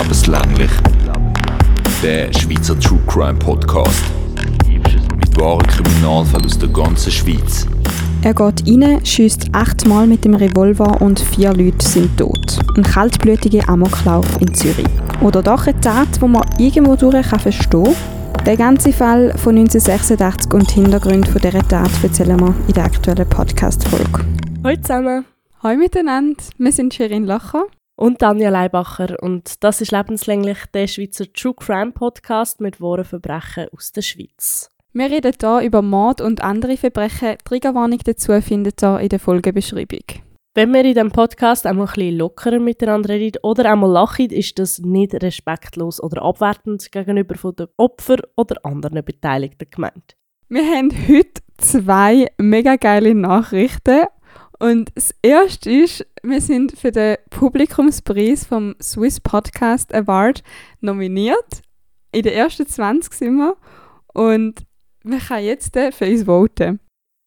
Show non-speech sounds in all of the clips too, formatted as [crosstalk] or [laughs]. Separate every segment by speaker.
Speaker 1: Lebenslänglich. Der Schweizer True Crime Podcast. Mit wahren Kriminalfällen aus der ganzen Schweiz.
Speaker 2: Er geht rein, schießt achtmal mit dem Revolver und vier Leute sind tot. Ein kaltblütiger Amoklauf in Zürich. Oder doch eine Tat, wo man irgendwo durch kann verstehen kann. Der ganze Fall von 1986 und die Hintergründe von dieser Tat erzählen wir in der aktuellen Podcast-Folge.
Speaker 3: Hallo zusammen.
Speaker 2: Hallo miteinander, wir sind Shirin Lacher.
Speaker 3: Und Tanja Leibacher. Und das ist lebenslänglich der Schweizer True Crime Podcast mit wahren Verbrechen aus der Schweiz.
Speaker 2: Wir reden hier über Mord und andere Verbrechen. Triggerwarnung dazu findet ihr in der Folgebeschreibung.
Speaker 3: Wenn wir in diesem Podcast einmal ein bisschen lockerer miteinander reden oder einmal lachen, ist das nicht respektlos oder abwertend gegenüber den Opfern oder anderen Beteiligten gemeint.
Speaker 2: Wir haben heute zwei mega geile Nachrichten und das erste ist, wir sind für den Publikumspreis vom Swiss Podcast Award nominiert. In den ersten 20 sind wir. Und wir können jetzt für uns voten.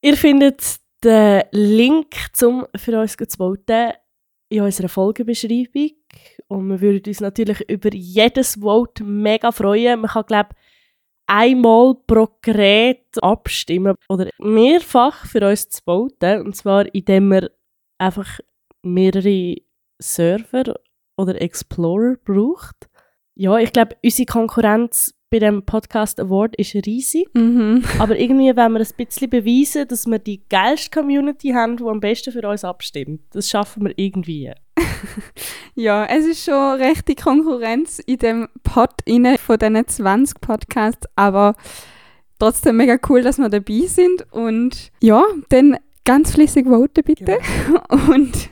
Speaker 3: Ihr findet den Link zum für uns zu voten in unserer Folgenbeschreibung. Und wir würden uns natürlich über jedes Vote mega freuen. Man kann, glaube einmal pro Gerät abstimmen oder mehrfach für uns zu voten. Und zwar, indem wir einfach mehrere Server oder Explorer braucht. Ja, ich glaube, unsere Konkurrenz bei dem Podcast Award ist riesig.
Speaker 2: Mhm.
Speaker 3: Aber irgendwie wollen wir ein bisschen beweisen, dass wir die geilste Community haben, die am besten für uns abstimmt. Das schaffen wir irgendwie. [laughs]
Speaker 2: ja, es ist schon rechte Konkurrenz in dem Pod inne von diesen 20 Podcasts, aber trotzdem mega cool, dass wir dabei sind und ja, dann ganz flüssig voten bitte. Genau. [laughs] Und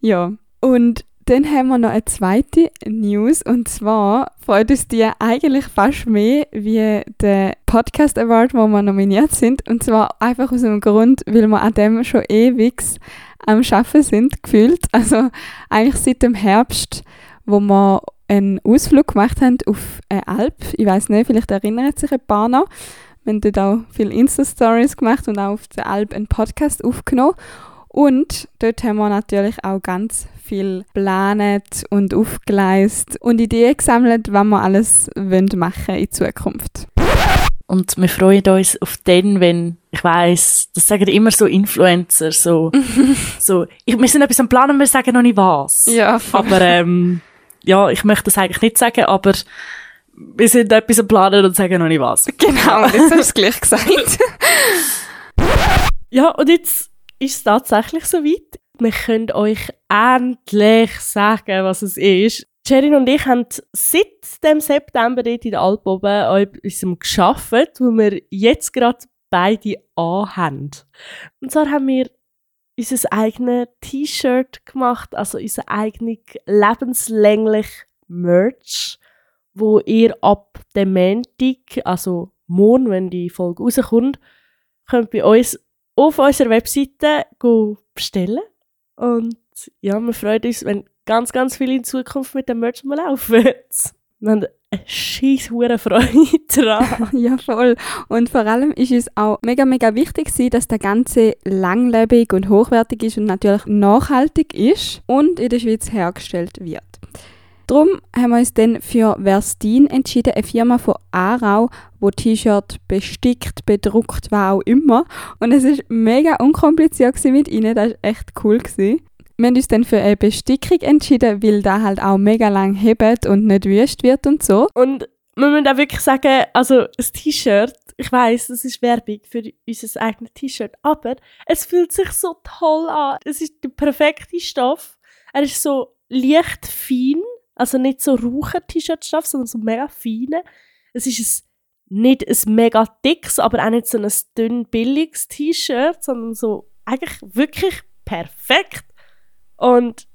Speaker 2: ja, und dann haben wir noch eine zweite News und zwar freut uns die eigentlich fast mehr wie der Podcast Award, wo wir nominiert sind. Und zwar einfach aus dem Grund, weil wir an dem schon ewig am Schaffen sind, gefühlt. Also eigentlich seit dem Herbst, wo wir einen Ausflug gemacht haben auf eine Alp. Ich weiß nicht, vielleicht erinnert sich ein paar noch. Wir haben dort auch viele Insta-Stories gemacht und auch auf der Alp einen Podcast aufgenommen. Und dort haben wir natürlich auch ganz viel geplant und aufgeleistet und Ideen gesammelt, was wir alles machen in Zukunft.
Speaker 3: Und wir freuen uns auf den, wenn, ich weiß, das sagen immer so Influencer, so, [laughs] so, ich, wir sind etwas am Planen, wir sagen noch nicht was.
Speaker 2: Ja.
Speaker 3: Aber, ähm, ja, ich möchte das eigentlich nicht sagen, aber wir sind etwas am Planen und sagen noch nicht was.
Speaker 2: Genau, jetzt hast du es gleich gesagt.
Speaker 3: ja, und jetzt ist es tatsächlich soweit. Wir können euch endlich sagen, was es ist. Sherin und ich haben seit dem September dort in der Alp oben an etwas geschafft, wo wir jetzt gerade beide anhaben. Und zwar haben wir unser eigenes T-Shirt gemacht, also unser eigenes lebenslänglich Merch, wo ihr ab dem Montag, also morgen, wenn die Folge rauskommt, könnt bei uns auf unserer Webseite bestellen. Und ja, wir freuen uns, wenn ganz, ganz viele in Zukunft mit dem Merch mal laufen. Wir haben eine scheiß Freude [laughs] dran. [laughs]
Speaker 2: ja, voll. Und vor allem ist es auch mega, mega wichtig, dass der Ganze langlebig und hochwertig ist und natürlich nachhaltig ist und in der Schweiz hergestellt wird. Darum haben wir uns dann für Verstin entschieden, eine Firma von Aarau, wo T-Shirt bestickt, bedruckt, was auch immer. Und es ist mega unkompliziert mit ihnen, das war echt cool. Wir haben uns dann für eine Bestickung entschieden, weil da halt auch mega lang hebt und nicht wüst wird und so.
Speaker 3: Und man muss auch wirklich sagen, also das T-Shirt, ich weiß, das ist Werbung für unser eigenes T-Shirt, aber es fühlt sich so toll an. Es ist der perfekte Stoff. Er ist so leicht fein also nicht so Raucher-T-Shirt-Stoff, sondern so mega feine. Es ist ein, nicht ein mega dickes, aber auch nicht so ein dünn billiges T-Shirt, sondern so eigentlich wirklich perfekt. Und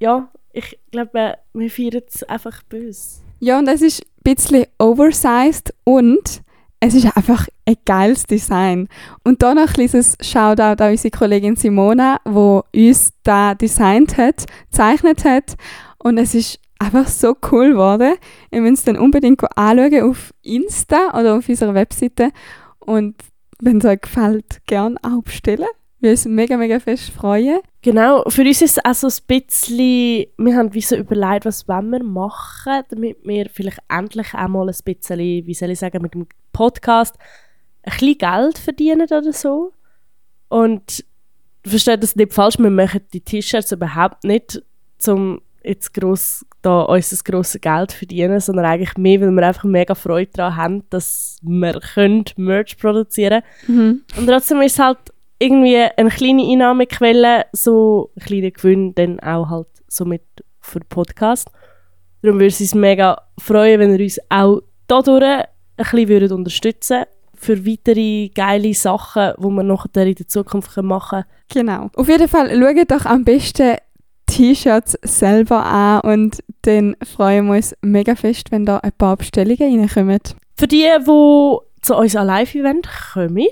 Speaker 3: ja, ich glaube, wir feiern es einfach böse.
Speaker 2: Ja, und es ist ein bisschen oversized und es ist einfach ein geiles Design. Und dann noch ein kleines Shoutout an unsere Kollegin Simona, die uns da designt hat, gezeichnet hat. Und es ist einfach so cool geworden. Ihr müsst es dann unbedingt anschauen auf Insta oder auf unserer Webseite. Und wenn es euch gefällt, gerne auch bestellen. Wir uns mega, mega fest freuen.
Speaker 3: Genau, für uns ist es auch so ein bisschen, wir haben wie so überlegt, was wollen wir machen, damit wir vielleicht endlich auch mal ein bisschen, wie soll ich sagen, mit dem Podcast ein bisschen Geld verdienen oder so. Und versteht das nicht falsch, wir machen die T-Shirts überhaupt nicht, um jetzt gross, da unser grosses Geld zu verdienen, sondern eigentlich mehr, weil wir einfach mega Freude daran haben, dass wir können Merch produzieren können.
Speaker 2: Mhm.
Speaker 3: Und trotzdem ist es halt irgendwie eine kleine Einnahmequelle, so ein kleiner Gewinn dann auch halt somit für den Podcast. Darum würde es uns mega freuen, wenn ihr uns auch dadurch ein bisschen würdet unterstützen für weitere geile Sachen, die wir noch in der Zukunft machen können.
Speaker 2: Genau. Auf jeden Fall schaut doch am besten T-Shirts selber an und dann freuen wir uns mega fest, wenn da ein paar Bestellungen reinkommen.
Speaker 3: Für die, die zu uns an Live-Event kommen,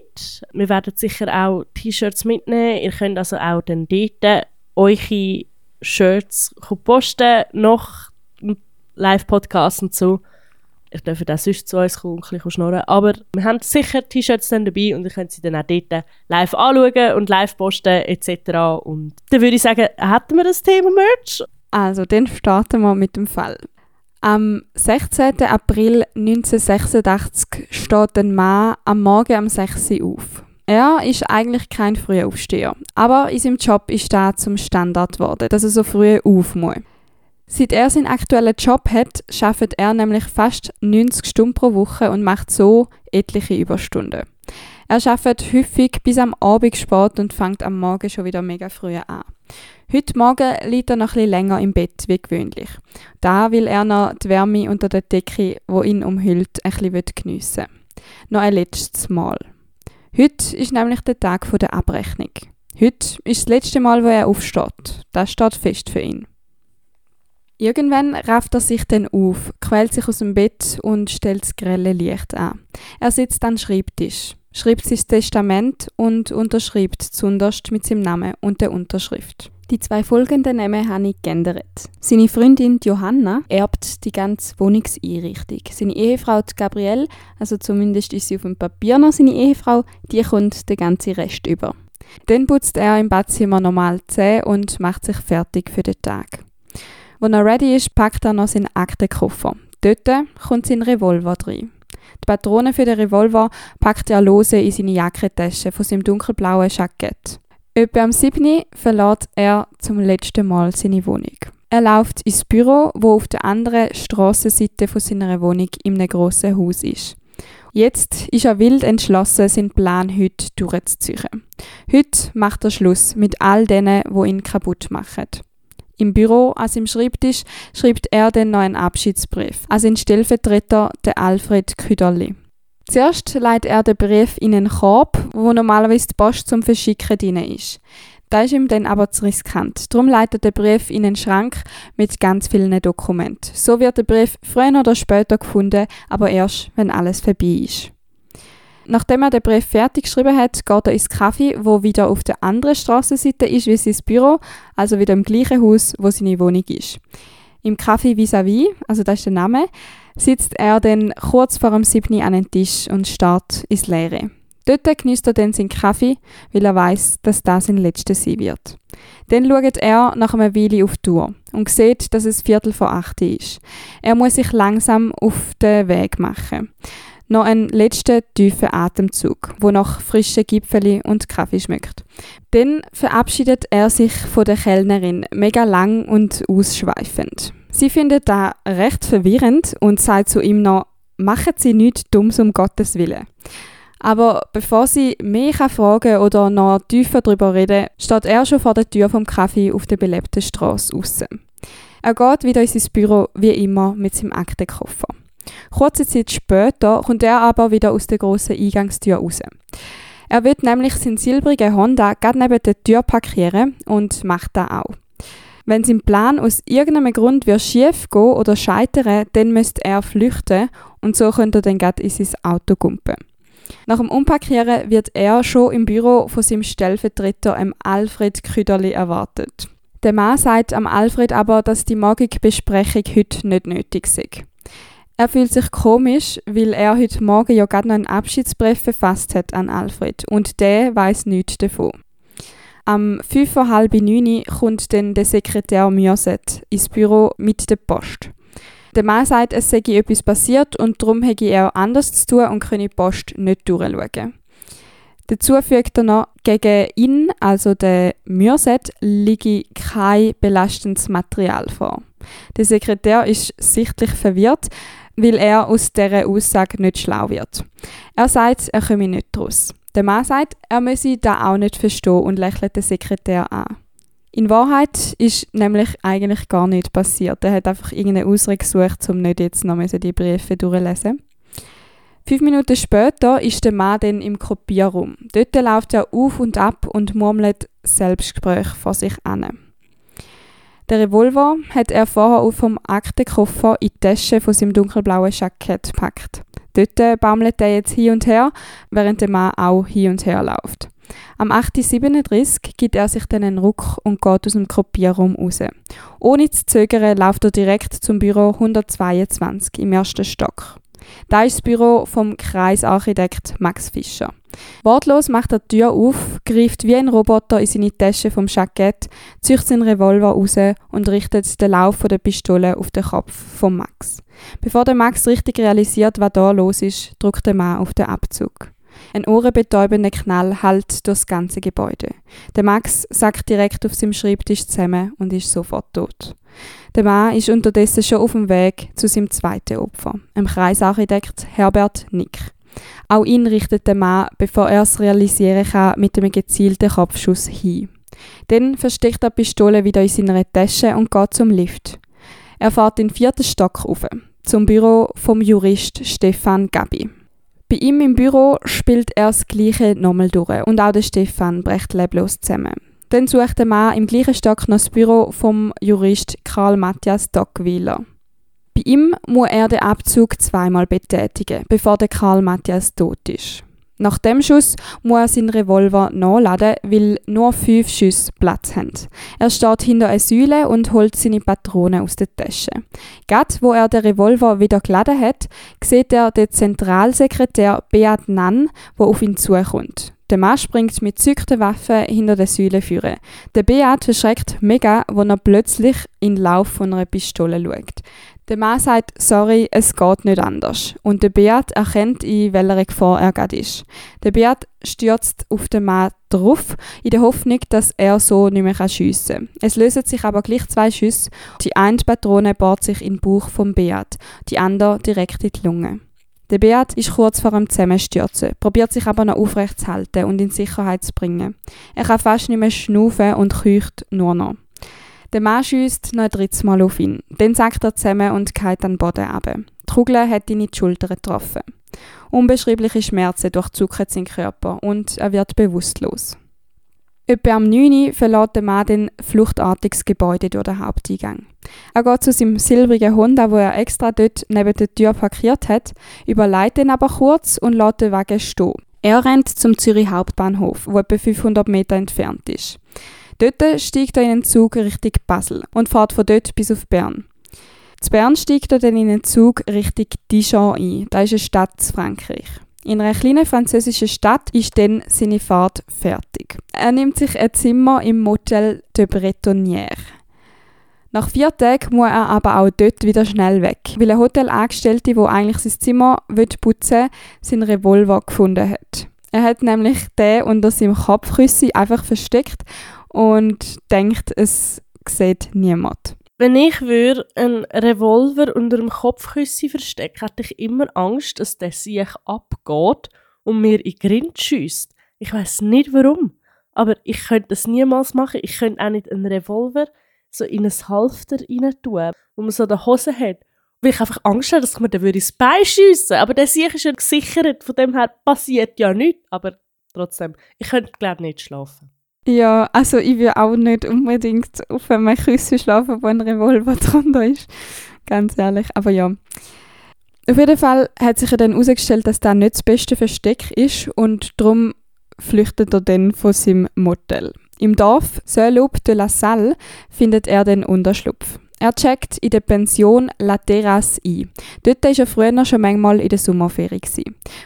Speaker 3: wir werden sicher auch T-Shirts mitnehmen. Ihr könnt also auch dann dort eure Shirts posten, nach Live-Podcast und so. Ich darf auch sonst zu uns kommen und ein bisschen schnurren. Aber wir haben sicher T-Shirts dann dabei und ihr könnt sie dann auch dort live anschauen und live posten etc. Und dann würde ich sagen, hätten wir das Thema Merch?
Speaker 2: Also, dann starten wir mit dem Fall. Am 16. April 1986 steht ein Mann am Morgen um 6 Uhr auf. Er ist eigentlich kein Frühaufsteher, aber in seinem Job ist das zum Standard geworden, dass er so früh auf muss. Seit er seinen aktuellen Job hat, schafft er nämlich fast 90 Stunden pro Woche und macht so etliche Überstunden. Er schafft häufig bis am Abend spät und fängt am Morgen schon wieder mega früh an. Heute Morgen liegt er noch bisschen länger im Bett wie gewöhnlich. Da will er noch die Wärme unter der Decke, wo ihn umhüllt, ein bisschen geniessen. Noch ein letztes Mal. Heute ist nämlich der Tag der Abrechnung. Heute ist das letzte Mal, wo er aufsteht. Das steht fest für ihn. Irgendwann rafft er sich dann auf, quält sich aus dem Bett und stellt das grelle Licht an. Er sitzt den Schreibtisch, schreibt sein Testament und unterschreibt zunderst mit seinem Namen und der Unterschrift. Die zwei folgenden Namen habe ich geändert. Seine Freundin Johanna erbt die ganze Wohnungseinrichtung. Seine Ehefrau Gabrielle, also zumindest ist sie auf dem Papier noch seine Ehefrau, die kommt den ganzen Rest über. Dann putzt er im Badzimmer normal Zähne und macht sich fertig für den Tag. Wenn er ready ist, packt er noch seinen Aktenkoffer. Dort kommt sein Revolver rein. Die Patronen für den Revolver packt er lose in seine Jackentasche von seinem dunkelblauen Jackett. Etwa am 7. verlässt er zum letzten Mal seine Wohnung. Er läuft ins Büro, wo auf der anderen Strassenseite von seiner Wohnung einem grossen Haus ist. Jetzt ist er wild entschlossen, seinen Plan heute durchzuziehen. Heute macht er Schluss mit all denen, wo ihn kaputt machen. Im Büro, an seinem Schreibtisch, schreibt er dann noch einen Abschiedsbrief an seinen Stellvertreter, den Alfred Küderli. Zuerst leitet er den Brief in einen Korb, wo normalerweise die Post zum Verschicken drin ist. Da ist ihm dann aber zu riskant. Darum leitet der Brief in einen Schrank mit ganz vielen Dokumenten. So wird der Brief früher oder später gefunden, aber erst, wenn alles vorbei ist. Nachdem er den Brief fertig geschrieben hat, geht er ins Café, wo wieder auf der anderen Straßenseite ist wie sein Büro, also wieder im gleichen Haus, wo seine Wohnung ist. Im Café vis-à-vis, also das ist der Name, sitzt er dann kurz vor dem 7. an den Tisch und starrt ins Leere. Dort genießt er dann seinen Kaffee, weil er weiß, dass das sein letzter sein wird. Dann schaut er nach einer Weile auf die Uhr und sieht, dass es Viertel vor acht ist. Er muss sich langsam auf den Weg machen. Noch einen letzten tiefen Atemzug, wo nach frischen Gipfeli und Kaffee schmeckt. Dann verabschiedet er sich von der Kellnerin, mega lang und ausschweifend. Sie findet da recht verwirrend und sagt zu ihm noch, machen Sie nichts Dummes um Gottes Willen. Aber bevor sie mehr fragen oder noch tiefer darüber reden, steht er schon vor der Tür vom Kaffee auf der belebten Straße raus. Er geht wieder in sein Büro, wie immer, mit seinem Aktenkoffer. Kurze Zeit später kommt er aber wieder aus der grossen Eingangstür raus. Er wird nämlich seinen silbrigen Honda gerade neben der Tür parkieren und macht das auch. Wenn sein Plan aus irgendeinem Grund wird schief gehen oder scheitern, dann müsste er flüchten und so könnte er dann gerade in sein Auto kumpen. Nach dem Umparkieren wird er schon im Büro von seinem Stellvertreter ähm, Alfred Küderli erwartet. Der Mann sagt am Alfred aber, dass die morgige Besprechung heute nicht nötig sei. Er fühlt sich komisch, weil er heute Morgen ja gerade noch einen Abschiedsbrief verfasst hat an Alfred und der weiß nichts davon. Am 5 vor halb neun kommt dann der Sekretär Mürset ins Büro mit der Post. Der Mann sagt, es sei etwas passiert und darum hätte er anders zu tun und könne die Post nicht durchschauen. Dazu fügt er noch, gegen ihn, also der Mürset, liege kein belastendes Material vor. Der Sekretär ist sichtlich verwirrt, weil er aus dieser Aussage nicht schlau wird. Er sagt, er komme nicht daraus. Der Mann sagt, er müsse da auch nicht verstehen und lächelt den Sekretär an. In Wahrheit ist nämlich eigentlich gar nichts passiert. Er hat einfach irgendeine Ausrede gesucht, um nicht jetzt noch die Briefe durchzulesen. Fünf Minuten später ist der Mann dann im Kopierraum. Dort läuft er auf und ab und murmelt Selbstgespräch vor sich an. Der Revolver hat er vorher auf vom Aktenkoffer in die Tasche von seinem dunkelblauen Jackett gepackt. Dort baumelt er jetzt hin und her, während der Mann auch hin und her läuft. Am 8.37 gibt er sich dann einen Ruck und geht aus dem Kopierraum raus. Ohne zu zögern läuft er direkt zum Büro 122 im ersten Stock. Da ist das Büro vom Kreisarchitekt Max Fischer. Wortlos macht er die Tür auf, greift wie ein Roboter in seine Tasche vom Jackett, zieht seinen Revolver raus und richtet den Lauf der Pistole auf den Kopf von Max. Bevor der Max richtig realisiert, was da los ist, drückt der Mann auf den Abzug. Ein ohrenbetäubender Knall hallt das ganze Gebäude. Der Max sackt direkt auf seinem Schreibtisch zusammen und ist sofort tot. Der Mann ist unterdessen schon auf dem Weg zu seinem zweiten Opfer, dem Kreisarchitekt Herbert Nick. Auch ihn richtet der Mann, bevor er es realisieren kann, mit einem gezielten Kopfschuss hin. Dann versteckt er die Pistole wieder in seiner Tasche und geht zum Lift. Er fährt den vierten Stock auf, zum Büro vom Jurist Stefan Gabi. Bei ihm im Büro spielt er das Gleiche nochmal durch und auch der Stefan bricht leblos zusammen. Dann sucht der Mann im gleichen Stock noch das Büro vom Jurist Karl Matthias Dockweiler. Bei ihm muss er den Abzug zweimal betätigen, bevor der Karl Matthias tot ist. Nach dem Schuss muss er seinen Revolver nachladen, weil nur fünf Schüsse Platz haben. Er steht hinter einer Säule und holt seine Patronen aus der Tasche. Gerade wo er den Revolver wieder geladen hat, sieht er den Zentralsekretär Beat Nann, der auf ihn zukommt. Der Mann springt mit zückten Waffen hinter der Säule führen. Der Beat verschreckt mega, wenn er plötzlich in den Lauf einer Pistole schaut. Der Mann sagt, sorry, es geht nicht anders. Und der Beat erkennt, in welcher Gefahr er gerade ist. Der Beat stürzt auf den Mann drauf, in der Hoffnung, dass er so nicht mehr schiessen kann. Es lösen sich aber gleich zwei Schüsse. Die eine Patrone bohrt sich in den Bauch vom Beat, die andere direkt in die Lunge. Der Beat ist kurz vor dem Zusammenstürzen, probiert sich aber noch aufrecht zu halten und in Sicherheit zu bringen. Er kann fast nicht mehr schnaufen und keucht nur noch. Der Mann schießt noch ein drittes Mal auf ihn. Dann sackt er zusammen und geht an den Boden ab. Die Kugel hat ihn in die Schulter getroffen. Unbeschreibliche Schmerzen durchzucken seinen Körper und er wird bewusstlos. Etwa am 9 Uhr verlässt der Mann den fluchtartiges Gebäude durch den Haupteingang. Er geht zu seinem silbrigen Honda, wo er extra dort neben der Tür parkiert hat, überleitet ihn aber kurz und lässt den Wagen stehen. Er rennt zum Zürich Hauptbahnhof, wo etwa 500 Meter entfernt ist. Dort steigt er in einen Zug Richtung Basel und fährt von dort bis auf Bern. Zu Bern steigt er dann in einen Zug Richtung Dijon ein. Das ist eine Stadt in Frankreich. In einer kleinen französischen Stadt ist dann seine Fahrt fertig. Er nimmt sich ein Zimmer im Motel de Bretonnière. Nach vier Tagen muss er aber auch dort wieder schnell weg, weil ein Hotelangestellte, wo eigentlich sein Zimmer putzen will, seinen Revolver gefunden hat. Er hat nämlich den unter seinem Kopfküsse einfach versteckt und denkt, es sieht niemand.
Speaker 3: Wenn ich würde einen Revolver unter dem Kopfküsse verstecken, hätte ich immer Angst, dass der sich abgeht und mir in den Grind schiesst. Ich weiß nicht warum, aber ich könnte das niemals machen. Ich könnte auch nicht einen Revolver so in ein Halfter rein tun, wo man so eine Hose hat. Weil ich einfach Angst habe, dass ich mir dann ins Bein schiessen Aber der Sieg ist ja gesichert, von dem her passiert ja nichts. Aber trotzdem, ich könnte glaube nicht schlafen.
Speaker 2: Ja, also ich will auch nicht unbedingt auf einem Küssen schlafen, wo ein Revolver [laughs] drunter ist. Ganz ehrlich, aber ja. Auf jeden Fall hat sich ja dann herausgestellt, dass das nicht das beste Versteck ist und darum flüchtet er dann von seinem Motel. Im Dorf Saint-Loup de la Salle findet er den Unterschlupf. Er checkt in der Pension La Terrasse ein. Dort war er früher schon manchmal in der Sommerferie.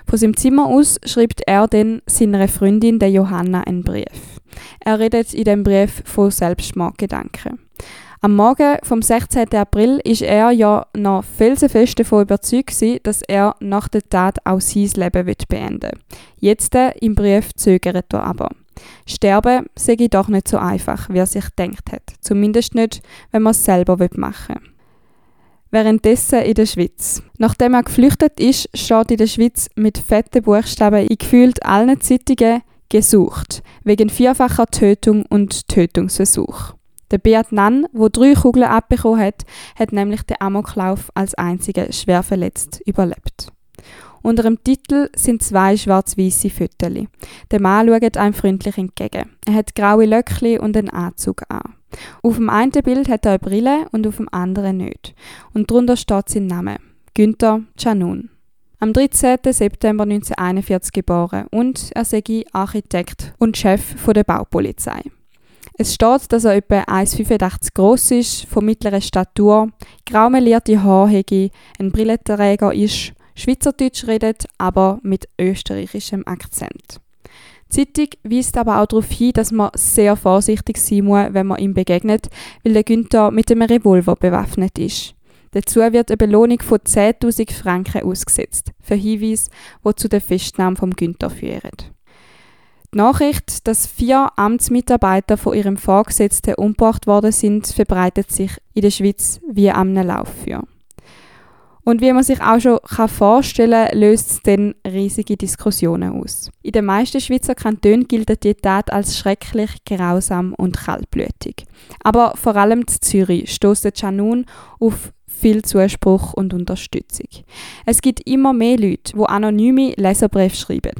Speaker 2: Von seinem Zimmer aus schreibt er dann seiner Freundin, der Johanna, einen Brief. Er redet in dem Brief von Selbstmordgedanken. Am Morgen vom 16. April ist er ja noch felsenfest davon überzeugt gewesen, dass er nach der Tat auch sein Leben beenden will. Jetzt äh, im Brief zögert er aber. Sterben sei doch nicht so einfach, wie er sich denkt hat. Zumindest nicht, wenn man es selber machen will. Währenddessen in der Schweiz. Nachdem er geflüchtet ist, steht in der Schweiz mit fetten Buchstaben in gefühlt allen Zeitungen gesucht, wegen vierfacher Tötung und Tötungsversuch. Der Beat Nann, der drei Kugeln abbekommen hat, hat nämlich den Amoklauf als einziger schwer verletzt überlebt. Unter dem Titel sind zwei schwarz-weiße Fotos. Der Mann schaut einem freundlich entgegen. Er hat graue Löckli und einen Anzug an. Auf dem einen Bild hat er eine Brille und auf dem anderen nicht. Und darunter steht sein Name. Günther Canun. Am 13. September 1941 geboren und er sei Architekt und Chef der Baupolizei. Es steht, dass er etwa 1,85 groß ist, von mittlerer Statur, grau melierte Haare hege, ein Brillenträger ist, Schweizerdeutsch redet, aber mit österreichischem Akzent. Die Zeitung weist aber auch darauf hin, dass man sehr vorsichtig sein muss, wenn man ihm begegnet, weil der Günther mit einem Revolver bewaffnet ist. Dazu wird eine Belohnung von 10.000 Franken ausgesetzt, für Hinweise, die zu der Festnahme vom Günther führen. Die Nachricht, dass vier Amtsmitarbeiter von ihrem Vorgesetzten umgebracht worden sind, verbreitet sich in der Schweiz wie am Lauffeuer. Und wie man sich auch schon vorstellen kann, löst es dann riesige Diskussionen aus. In den meisten Schweizer Kantonen gilt die Tat als schrecklich, grausam und kaltblütig. Aber vor allem in Zürich stößt Canun auf viel Zuspruch und Unterstützung. Es gibt immer mehr Leute, die anonyme Leserbriefe schreiben.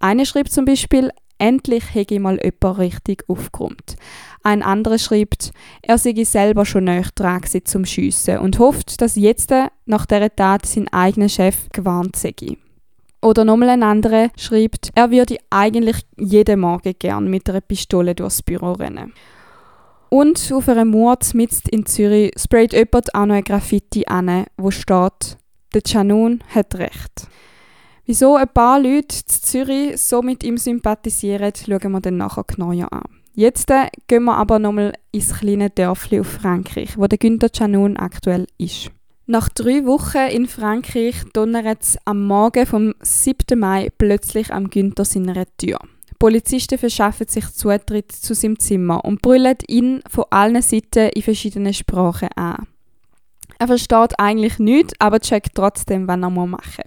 Speaker 2: Einer schreibt zum Beispiel, endlich hätte mal jemand richtig aufgeräumt. Ein anderer schreibt, er sei selber schon näher dran zum Schiessen und hofft, dass jetzt nach dieser Tat sein eigener Chef gewarnt sei. Oder nochmal ein anderer schreibt, er würde eigentlich jeden Morgen gern mit einer Pistole durchs Büro rennen. Und auf einem Mord mitten in Zürich sprayt jemand auch noch ein Graffiti an, wo steht, der Chanun hat recht. Wieso ein paar Leute in Zürich so mit ihm sympathisieren, schauen wir dann nachher genauer an. Jetzt äh, gehen wir aber nochmal ins kleine Dörfli auf Frankreich, wo der Günther Canon aktuell ist. Nach drei Wochen in Frankreich donnert es am Morgen vom 7. Mai plötzlich am Günther seiner Tür. Polizisten verschaffen sich Zutritt zu seinem Zimmer und brüllen ihn von allen Seiten in verschiedenen Sprachen an. Er versteht eigentlich nichts, aber checkt trotzdem, was er machen muss.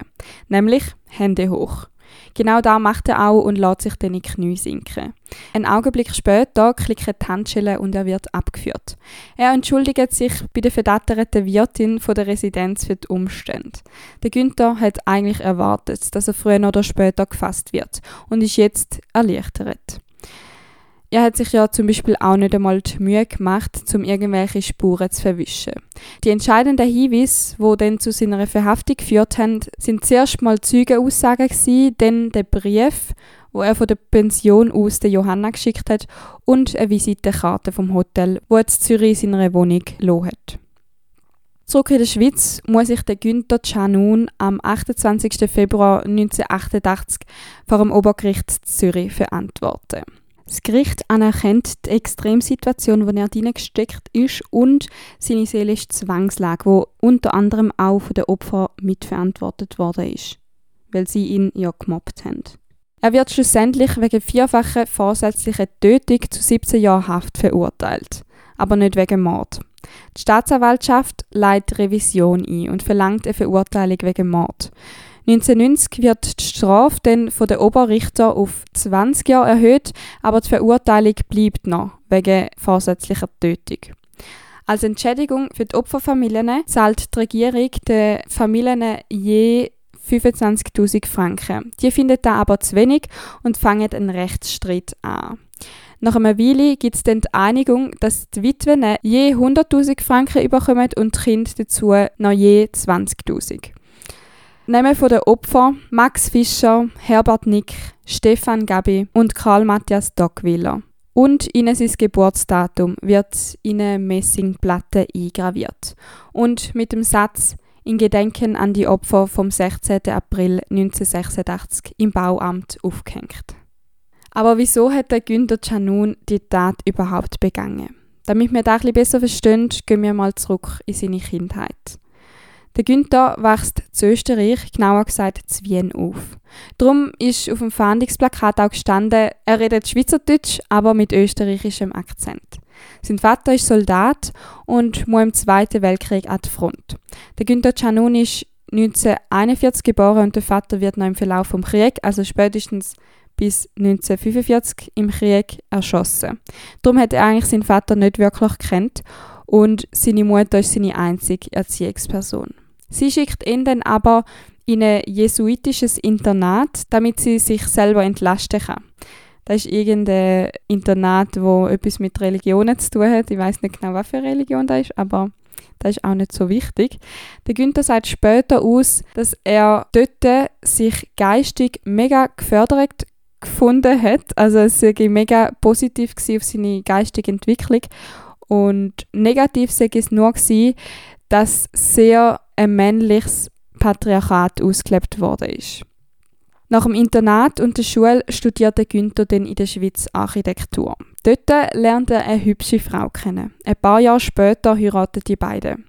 Speaker 2: Nämlich Hände hoch. Genau da macht er auch und lässt sich dann in die Knie sinken. Ein Augenblick später klicken die Handschellen und er wird abgeführt. Er entschuldigt sich bei der verdatterten Wirtin von der Residenz für die Umstände. Der Günther hat eigentlich erwartet, dass er früher oder später gefasst wird und ist jetzt erleichtert. Er hat sich ja zum Beispiel auch nicht einmal die Mühe gemacht, um irgendwelche Spuren zu verwischen. Die entscheidenden Hinweise, die dann zu seiner Verhaftung geführt haben, sind zuerst mal Zeugenaussagen dann der Brief, wo er von der Pension aus der Johanna geschickt hat und eine Visitenkarte vom Hotel, wo er in Zürich in seiner Wohnung hat. Zurück in der Schweiz muss sich der Günther Canun am 28. Februar 1988 vor dem Obergericht Zürich verantworten. Das Gericht anerkennt die Extremsituation, in der er gesteckt ist und seine seelische Zwangslage, wo unter anderem auch von den Opfern mitverantwortet worden ist, weil sie ihn ja gemobbt haben. Er wird schlussendlich wegen vierfacher vorsätzlicher Tötung zu 17 Jahren Haft verurteilt, aber nicht wegen Mord. Die Staatsanwaltschaft leitet Revision ein und verlangt eine Verurteilung wegen Mord. 1990 wird die Strafe dann von der Oberrichter auf 20 Jahre erhöht, aber die Verurteilung bleibt noch wegen vorsätzlicher Tötung. Als Entschädigung für die Opferfamilien zahlt die Regierung den Familien je 25.000 Franken. Die findet da aber zu wenig und fangen einen Rechtsstreit an. Nach einer Weile gibt es dann die Einigung, dass die Witwen je 100.000 Franken bekommen und die Kinder dazu noch je 20.000. Namen von den Opfern Max Fischer, Herbert Nick, Stefan Gabi und Karl Matthias Dockwiller. Und ihnen sein Geburtsdatum wird in eine Messingplatte eingraviert. Und mit dem Satz in Gedenken an die Opfer vom 16. April 1986 im Bauamt aufgehängt. Aber wieso hat der Günther Canun die Tat überhaupt begangen? Damit wir das ein bisschen besser verstehen, gehen wir mal zurück in seine Kindheit. Der Günther wächst zu Österreich, genauer gesagt zu Wien auf. Darum ist auf dem Fahndungsplakat auch gestanden, er redet Schweizerdeutsch, aber mit österreichischem Akzent. Sein Vater ist Soldat und muss im Zweiten Weltkrieg an die Front. Der Günther Canun ist 1941 geboren und der Vater wird noch im Verlauf vom Krieg, also spätestens bis 1945 im Krieg erschossen. Darum hat er eigentlich seinen Vater nicht wirklich kennt und seine Mutter ist seine einzige Erziehungsperson. Sie schickt ihn dann aber in ein jesuitisches Internat, damit sie sich selber entlasten kann. Das ist irgendein Internat, wo etwas mit Religionen zu tun hat. Ich weiß nicht genau, was für Religion das ist, aber das ist auch nicht so wichtig. Der Günther sagt später aus, dass er dort sich geistig mega gefördert gefunden hat. Also es war mega positiv auf seine geistige Entwicklung. Und negativ war es nur, dass sehr ein männliches Patriarchat ausgelebt worden ist. Nach dem Internat und der Schule studierte Günther dann in der Schweiz Architektur. Dort lernt er eine hübsche Frau kennen. Ein paar Jahre später heiraten die beiden.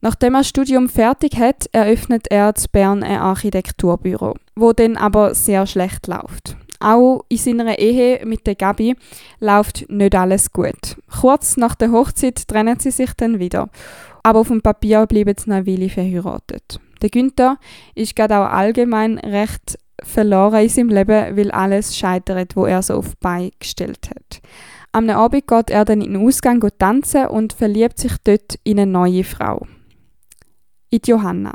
Speaker 2: Nachdem er das Studium fertig hat, eröffnet er zu Bern ein Architekturbüro, wo dann aber sehr schlecht läuft. Auch in seiner Ehe mit der Gabi läuft nicht alles gut. Kurz nach der Hochzeit trennen sie sich dann wieder. Aber auf dem Papier bleiben sie noch Weile verheiratet. Der Günther ist gerade auch allgemein recht verloren in seinem Leben, weil alles scheitert, wo er so auf Bein gestellt hat. Am Abend geht er dann in den Ausgang tanzen und verliebt sich dort in eine neue Frau. In Johanna.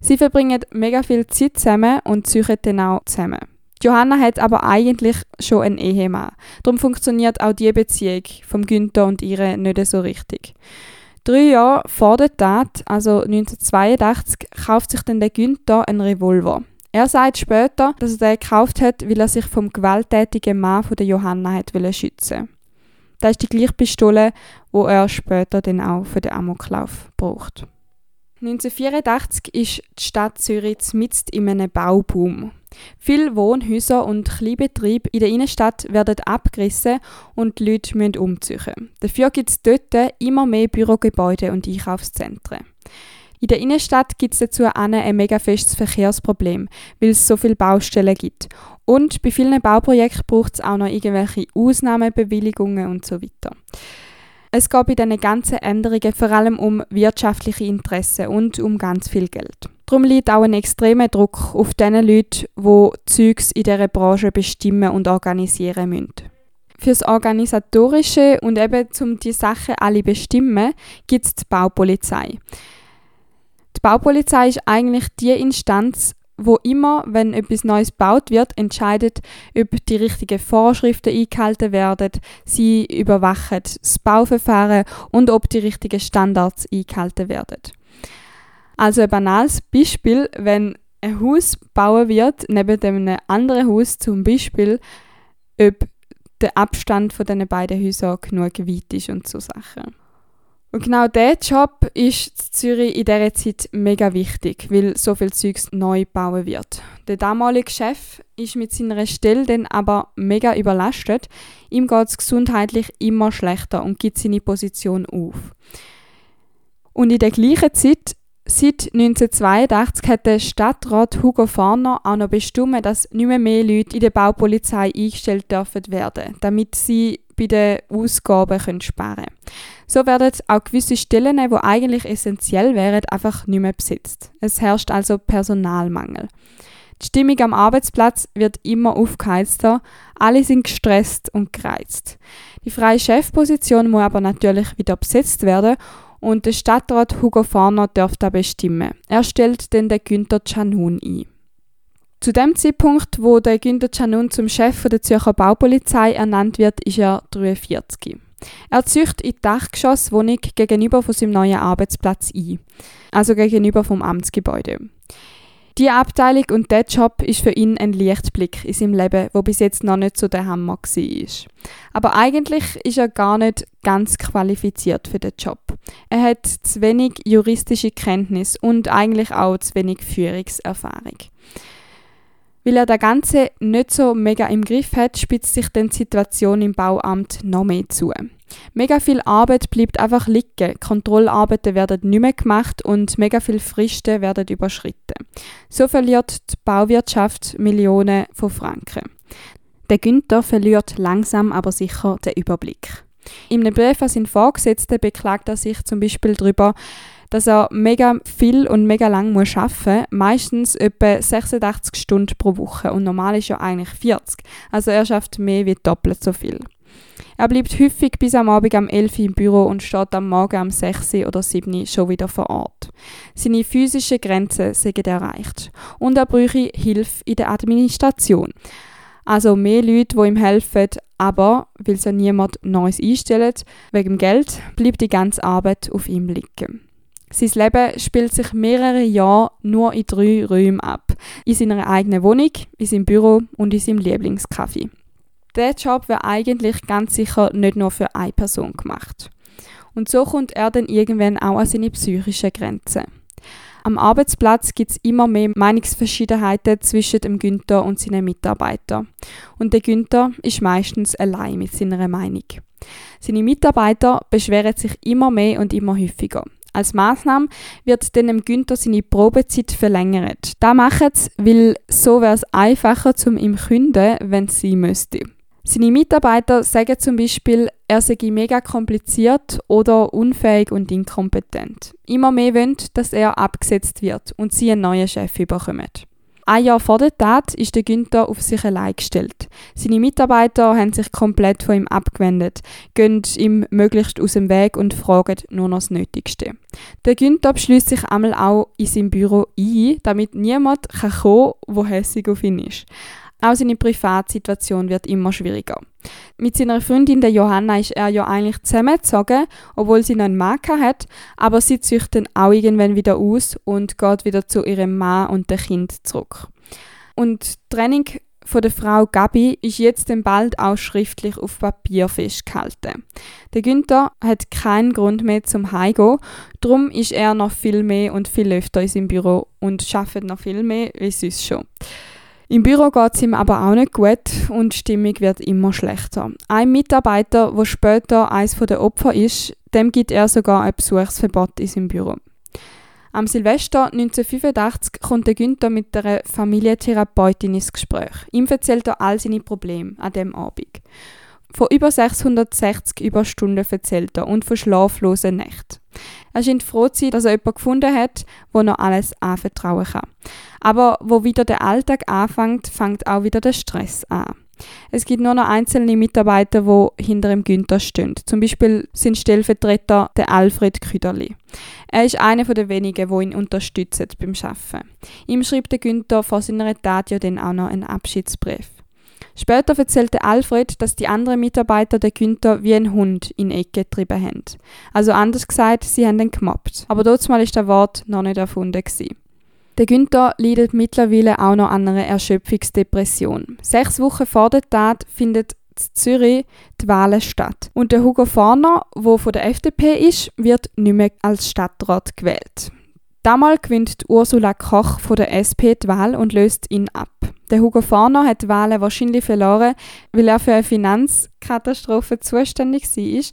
Speaker 2: Sie verbringen mega viel Zeit zusammen und ziehen dann auch zusammen. Johanna hat aber eigentlich schon einen Ehemann. Darum funktioniert auch die Beziehung vom Günther und ihre nicht so richtig. Drei Jahre vor der Tat, also 1982, kauft sich dann der Günther einen Revolver. Er sagt später, dass er den gekauft hat, weil er sich vom gewalttätigen Mann von der Johanna hat schützen Das ist die gleiche Pistole, wo er später dann auch für den Amoklauf braucht. 1984 ist die Stadt Zürich mitten in einem Bauboom. Viele Wohnhäuser und Kleinbetriebe in der Innenstadt werden abgerissen und die Leute müssen umziehen. Dafür gibt es dort immer mehr Bürogebäude und Einkaufszentren. In der Innenstadt gibt es dazu ein mega festes Verkehrsproblem, weil es so viele Baustellen gibt. Und bei vielen Bauprojekten braucht es auch noch irgendwelche Ausnahmebewilligungen und so weiter. Es geht bei diesen ganzen Änderungen vor allem um wirtschaftliche Interessen und um ganz viel Geld. Darum liegt auch ein extremer Druck auf den Leute, die Zeugs in dieser Branche bestimmen und organisieren müssen. Fürs Organisatorische und eben um die Sachen alle bestimmen, gibt es die Baupolizei. Die Baupolizei ist eigentlich die Instanz, wo immer, wenn etwas Neues gebaut wird, entscheidet, ob die richtigen Vorschriften eingehalten werden, sie überwachen das Bauverfahren und ob die richtigen Standards eingehalten werden. Also ein banales Beispiel, wenn ein Haus bauen wird, neben einem anderen Haus zum Beispiel, ob der Abstand von diesen beiden Häusern genug weit ist und so Sachen. Und genau dieser Job ist in Zürich in dieser Zeit mega wichtig, weil so viel Zeugs neu gebaut wird. Der damalige Chef ist mit seiner Stelle dann aber mega überlastet. Ihm geht es gesundheitlich immer schlechter und gibt seine Position auf. Und in der gleichen Zeit Seit 1982 hat der Stadtrat Hugo Farner auch noch bestimmt, dass nicht mehr, mehr Leute in der Baupolizei eingestellt dürfen werden, damit sie bei den Ausgaben können sparen können. So werden auch gewisse Stellen, die eigentlich essentiell wären, einfach nicht mehr besetzt. Es herrscht also Personalmangel. Die Stimmung am Arbeitsplatz wird immer aufgeheizter, alle sind gestresst und gereizt. Die freie Chefposition muss aber natürlich wieder besetzt werden und der Stadtrat Hugo Farner darf da bestimmen. Er stellt dann den Günther Canun ein. Zu dem Zeitpunkt, wo der Günther Canun zum Chef der Zürcher Baupolizei ernannt wird, ist er 43. Er zücht in die Dachgeschosswohnung gegenüber von seinem neuen Arbeitsplatz ein, also gegenüber vom Amtsgebäude. Die Abteilung und der Job ist für ihn ein Lichtblick in seinem Leben, wo bis jetzt noch nicht so der Hammer war. Aber eigentlich ist er gar nicht ganz qualifiziert für den Job. Er hat zu wenig juristische Kenntnis und eigentlich auch zu wenig Führungserfahrung. Weil er das Ganze nicht so mega im Griff hat, spitzt sich dann die Situation im Bauamt noch mehr zu. Mega viel Arbeit bleibt einfach liegen, Kontrollarbeiten werden nicht mehr gemacht und mega viele Fristen werden überschritten. So verliert die Bauwirtschaft Millionen von Franken. Der Günther verliert langsam aber sicher den Überblick. In einem Brief an seinen Vorgesetzten beklagt er sich zum Beispiel darüber, dass er mega viel und mega lang muss arbeiten muss, meistens etwa 86 Stunden pro Woche und normal ist ja eigentlich 40. Also er schafft mehr wie doppelt so viel. Er bleibt häufig bis am Abend am 11 Uhr im Büro und steht am Morgen am 6 oder 7 Uhr schon wieder vor Ort. Seine physischen Grenzen sind erreicht und er bräuchte Hilfe in der Administration. Also mehr Leute, die ihm helfen, aber weil ja niemand Neues einstellt, wegen Geld, bleibt die ganze Arbeit auf ihm liegen. Sein Leben spielt sich mehrere Jahre nur in drei Räumen ab. In seiner eigenen Wohnung, in seinem Büro und in seinem Lieblingscafé. Der Job wäre eigentlich ganz sicher nicht nur für eine Person gemacht. Und so kommt er dann irgendwann auch an seine psychischen Grenzen. Am Arbeitsplatz gibt es immer mehr Meinungsverschiedenheiten zwischen dem Günther und seinen Mitarbeitern. Und der Günther ist meistens allein mit seiner Meinung. Seine Mitarbeiter beschweren sich immer mehr und immer häufiger. Als Maßnahme wird dann dem Günther seine Probezeit verlängert. Da macht es, weil so wäre es einfacher zum ihm künden, wenn sein müsste. Seine Mitarbeiter sagen zum Beispiel, er sei mega kompliziert oder unfähig und inkompetent. Immer mehr wollen, dass er abgesetzt wird und sie einen neuen Chef bekommen. Ein Jahr vor der Tat ist der Günther auf sich allein gestellt. Seine Mitarbeiter haben sich komplett von ihm abgewendet, gehen ihm möglichst aus dem Weg und fragen nur noch das Nötigste. Der Günther beschließt sich einmal auch in seinem Büro ein, damit niemand kommen kann, der hässig auf ihn ist. Auch seine Privatsituation wird immer schwieriger. Mit seiner Freundin der Johanna ist er ja eigentlich zusammengezogen, obwohl sie noch einen Mann hat, aber sie zieht dann auch irgendwann wieder aus und geht wieder zu ihrem Mann und dem Kind zurück. Und die Trennung von der Frau Gabi ist jetzt dann bald auch schriftlich auf Papier festgehalten. Der Günther hat keinen Grund mehr zum Heimgehen, darum ist er noch viel mehr und viel öfter in seinem Büro und arbeitet noch viel mehr wie sonst schon. Im Büro geht es ihm aber auch nicht gut und die Stimmung wird immer schlechter. Ein Mitarbeiter, der später eines der Opfer ist, dem gibt er sogar ein Besuchsverbot in seinem Büro. Am Silvester 1985 kommt der Günther mit einer Familientherapeutin ins Gespräch. Ihm erzählt er all seine Probleme an dem Abend. Von über 660 Überstunden erzählt er und von schlaflosen Nächten. Er scheint froh zu sein, dass er jemanden gefunden hat, wo noch alles anvertrauen kann. Aber wo wieder der Alltag anfängt, fängt auch wieder der Stress an. Es gibt nur noch einzelne Mitarbeiter, die hinter dem Günther stehen. Zum Beispiel sind Stellvertreter der Alfred Küderli. Er ist einer der wenigen, die ihn unterstützen beim Arbeiten. Ihm schreibt der Günther vor seiner Tat ja dann auch noch einen Abschiedsbrief. Später erzählte Alfred, dass die anderen Mitarbeiter den Günther wie ein Hund in Ecke getrieben haben. Also anders gesagt, sie haben ihn gemobbt. Aber dort mal ist das Wort noch nicht erfunden gewesen. Der Günther leidet mittlerweile auch noch an einer Erschöpfungsdepression. Sechs Wochen vor der Tat findet in Zürich die Wahlen statt. Und der Hugo Farner, der von der FDP ist, wird nicht mehr als Stadtrat gewählt. Damals gewinnt Ursula Koch von der SP die Wahl und löst ihn ab. Der Hugo Farner hat die Wahlen wahrscheinlich verloren, weil er für eine Finanzkatastrophe zuständig war.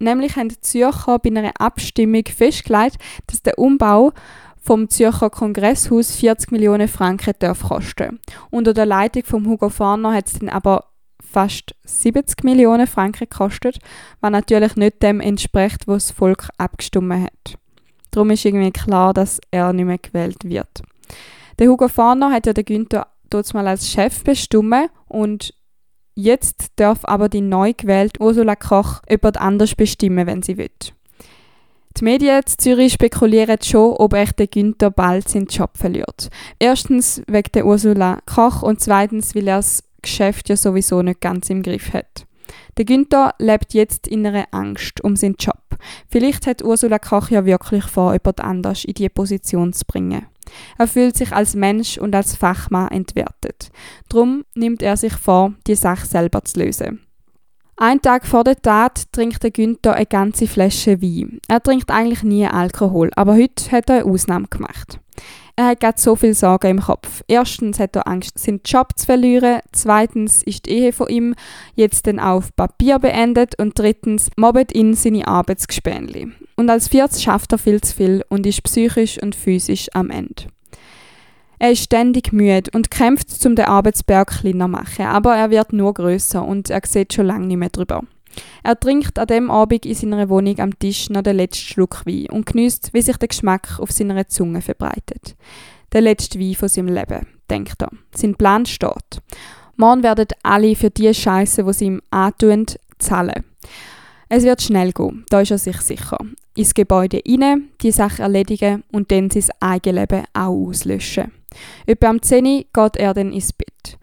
Speaker 2: Nämlich haben die Zürcher bei einer Abstimmung festgelegt, dass der Umbau vom Zürcher Kongresshaus 40 Millionen Franken darf kosten. Unter der Leitung von Hugo Farner hat es dann aber fast 70 Millionen Franken gekostet, was natürlich nicht dem entspricht, was das Volk abgestimmt hat. Darum ist irgendwie klar, dass er nicht mehr gewählt wird. Der Hugo Farner hat ja den Günther dort mal als Chef bestimmen und jetzt darf aber die neu gewählte Ursula Koch jemand anders bestimmen, wenn sie will. Die Medien in Zürich spekulieren schon, ob echt Günther bald seinen Job verliert. Erstens wegen der Ursula Koch und zweitens, weil er das Geschäft ja sowieso nicht ganz im Griff hat. Der Günther lebt jetzt in einer Angst um seinen Job. Vielleicht hat Ursula Koch ja wirklich vor, jemand anders in diese Position zu bringen. Er fühlt sich als Mensch und als Fachmann entwertet. Drum nimmt er sich vor, die Sache selber zu lösen. Einen Tag vor der Tat trinkt der Günther eine ganze Flasche Wein. Er trinkt eigentlich nie Alkohol, aber heute hat er eine Ausnahme gemacht. Er hat gerade so viel Sorgen im Kopf. Erstens hat er Angst, seinen Job zu verlieren. Zweitens ist die Ehe von ihm jetzt dann auf Papier beendet. Und drittens mobbt ihn seine Arbeitsgespänli. Und als viertes schafft er viel zu viel und ist psychisch und physisch am Ende. Er ist ständig müde und kämpft, um den Arbeitsberg kleiner zu machen, aber er wird nur größer und er sieht schon lange nicht mehr drüber. Er trinkt an dem Abend in seiner Wohnung am Tisch noch den letzten Schluck Wein und genießt, wie sich der Geschmack auf seiner Zunge verbreitet. Der letzte Wein von seinem Leben, denkt er. Sein Plan steht. Morgen werden alle für die Scheiße, wo sie ihm antun, zahlen. Es wird schnell gehen, da ist er sich sicher. Ins Gebäude rein, die Sache erledigen und dann sein eigenes Leben auch auslöschen. Etwa am 10 Uhr geht er dann ins Bett.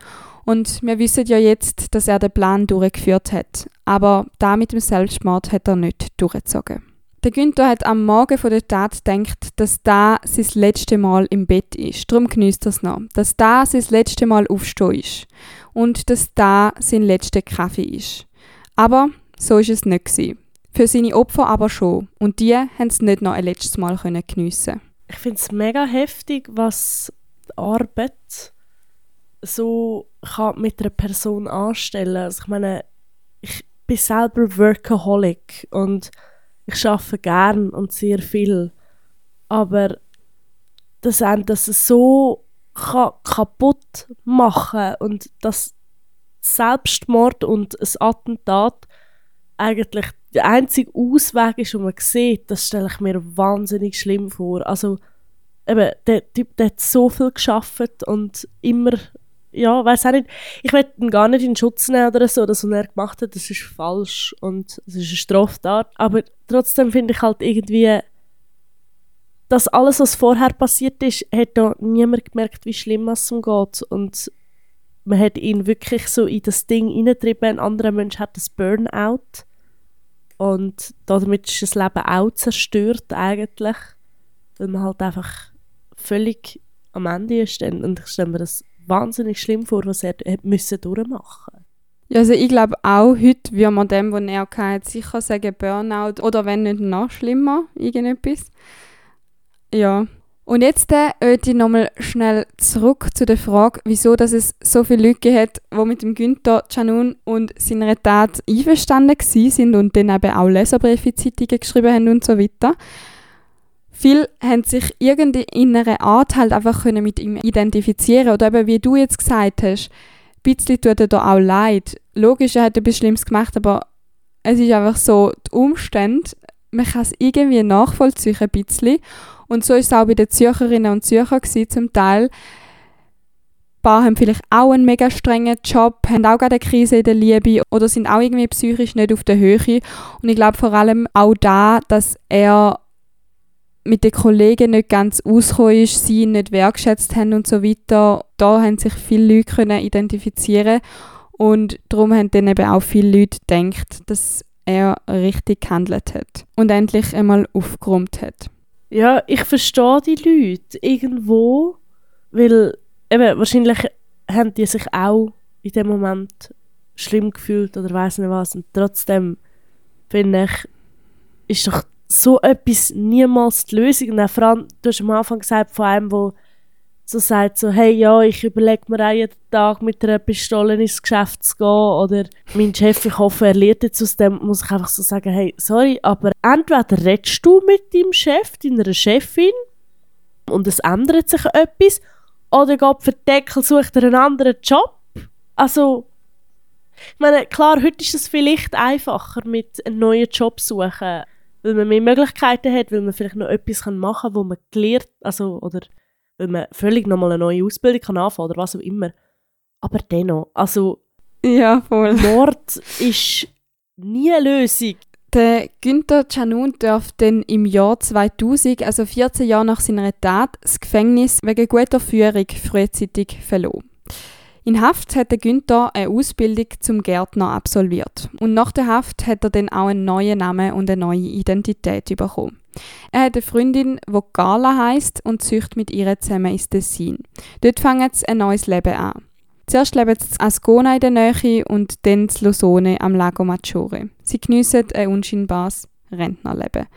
Speaker 2: Und wir wissen ja jetzt, dass er den Plan durchgeführt hat. Aber da mit dem Selbstmord hat er nicht durchgezogen. Der Günther hat am Morgen vor der Tat gedacht, dass da sein letzte Mal im Bett ist. Darum genießt er es noch. Dass da sein letzte Mal aufstehen ist. Und dass da sein letzter Kaffee ist. Aber so ist es nicht gewesen. Für seine Opfer aber schon. Und die haben es nicht noch ein letztes Mal geniessen
Speaker 3: Ich finde es mega heftig, was Arbeit so kann mit einer Person anstellen. Also ich meine, ich bin selber Workaholic und ich arbeite gern und sehr viel. Aber dass einem das so kann kaputt machen und dass Selbstmord und ein Attentat eigentlich der einzige Ausweg ist, den man sieht, das stelle ich mir wahnsinnig schlimm vor. Also eben, der Typ der hat so viel geschafft und immer ja, weiß auch nicht. Ich will ihn gar nicht in Schutz nehmen oder so. Das, was er gemacht hat, das ist falsch und es ist eine Straftat. Aber trotzdem finde ich halt irgendwie, dass alles, was vorher passiert ist, hat da niemand gemerkt, wie schlimm es ihm geht. Und man hat ihn wirklich so in das Ding hineingetrieben. Ein anderer Mensch hat das Burnout. Und damit ist das Leben auch zerstört eigentlich. Weil man halt einfach völlig am Ende ist. Und ich stelle mir das wahnsinnig schlimm vor, was er müssen durchmachen
Speaker 2: ja, also ich glaube auch, heute würde man dem, was er hatte, sicher sagen Burnout oder wenn nicht noch schlimmer, irgendetwas. Ja. Und jetzt äh, ich nochmal schnell zurück zu der Frage, wieso dass es so viele Leute hat, die mit dem Günther Canun und seiner Tat einverstanden sind und dann eben auch Leserbriefe Zeitungen geschrieben haben und so weiter. Viele haben sich irgendwie in einer Art halt einfach können mit ihm identifizieren oder eben wie du jetzt gesagt hast, ein bisschen tut er da auch leid. Logisch, er hat etwas Schlimmes gemacht, aber es ist einfach so, die Umstände, man kann es irgendwie nachvollziehen ein bisschen. Und so ist es auch bei den Zürcherinnen und Zürcher gewesen, zum Teil. Ein paar haben vielleicht auch einen mega strengen Job, haben auch gerade eine Krise in der Liebe oder sind auch irgendwie psychisch nicht auf der Höhe. Und ich glaube vor allem auch da, dass er mit den Kollegen nicht ganz ausgekommen ist, sie ihn nicht wertschätzt haben und so weiter. Da haben sich viele Leute können identifizieren und darum haben dann eben auch viele Leute gedacht, dass er richtig gehandelt hat und endlich einmal aufgeräumt hat.
Speaker 3: Ja, ich verstehe die Leute irgendwo, weil eben wahrscheinlich haben die sich auch in dem Moment schlimm gefühlt oder weiß nicht was und trotzdem finde ich, ist doch so etwas niemals die Lösung. Und vor allem, du hast am Anfang gesagt, von einem, der so sagt, so, hey, ja, ich überlege mir auch jeden Tag mit einer Pistole ins Geschäft zu gehen oder mein Chef, ich hoffe, er lernt jetzt aus dem, muss ich einfach so sagen, hey, sorry, aber entweder redest du mit deinem Chef, deiner Chefin und es ändert sich etwas oder geht für Deckel, sucht einen anderen Job. Also, ich meine, klar, heute ist es vielleicht einfacher mit einem neuen Job suchen weil man mehr Möglichkeiten hat, weil man vielleicht noch etwas machen kann, wo man gelernt, also, oder weil man völlig nochmal eine neue Ausbildung kann anfangen oder was auch immer. Aber dennoch, also
Speaker 2: ja, voll.
Speaker 3: Mord ist nie eine Lösung.
Speaker 2: Der Günther Canun darf dann im Jahr 2000, also 14 Jahre nach seiner Tat, das Gefängnis wegen guter Führung frühzeitig verloren. In Haft hat Günther eine Ausbildung zum Gärtner absolviert. Und nach der Haft hat er dann auch einen neuen Namen und eine neue Identität bekommen. Er hat eine Freundin, die Carla heißt und züchtet mit ihr zusammen ins Tessin. Dort fängt ein neues Leben an. Zuerst leben sie in Ascona in der Nähe und dann in Losone am Lago Maggiore. Sie geniessen ein unscheinbares Rentnerleben.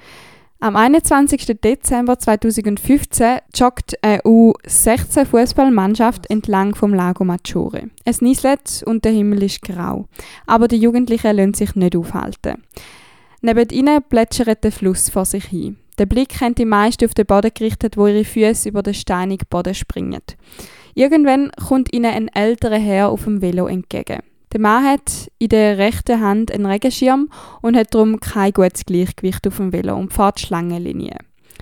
Speaker 2: Am 21. Dezember 2015 joggt eine U16-Fußballmannschaft entlang vom Lago Maggiore. Es nieselt und der Himmel ist grau. Aber die Jugendlichen lassen sich nicht aufhalten. Neben ihnen plätschert der Fluss vor sich hin. Der Blick haben die meisten auf den Boden gerichtet, wo ihre Füße über den steinigen Boden springen. Irgendwann kommt ihnen ein älterer Herr auf dem Velo entgegen. Der Mann hat in der rechten Hand einen Regenschirm und hat darum kein gutes Gleichgewicht auf dem Velo und fährt Schlangenlinie.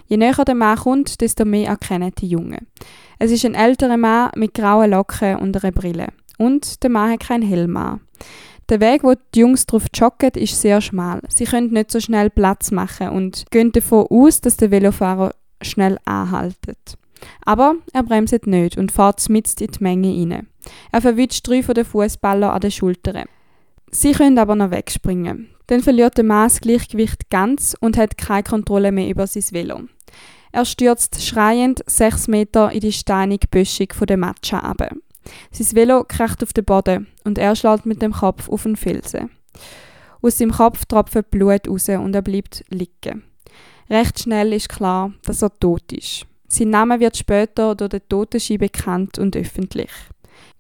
Speaker 2: Je näher der Mann kommt, desto mehr erkennen die Jungen. Es ist ein älterer Mann mit grauen Locken und einer Brille. Und der Mann hat keinen Helm an. Der Weg, wo die Jungs drauf joggen, ist sehr schmal. Sie können nicht so schnell Platz machen und gehen davon aus, dass der Velofahrer schnell anhaltet. Aber er bremst nicht und fährt mitten in die Menge rein. Er verwünscht drei von den Fußballer an den Schultern. Sie können aber noch wegspringen. Dann verliert der das Gleichgewicht ganz und hat keine Kontrolle mehr über sein Velo. Er stürzt schreiend sechs Meter in die steinige Böschung der Matcha ab. Sein Velo kracht auf den Boden und er schlägt mit dem Kopf auf den Felsen. Aus seinem Kopf tropft Blut raus und er bleibt liegen. Recht schnell ist klar, dass er tot ist. Sein Name wird später durch den Totenschein bekannt und öffentlich.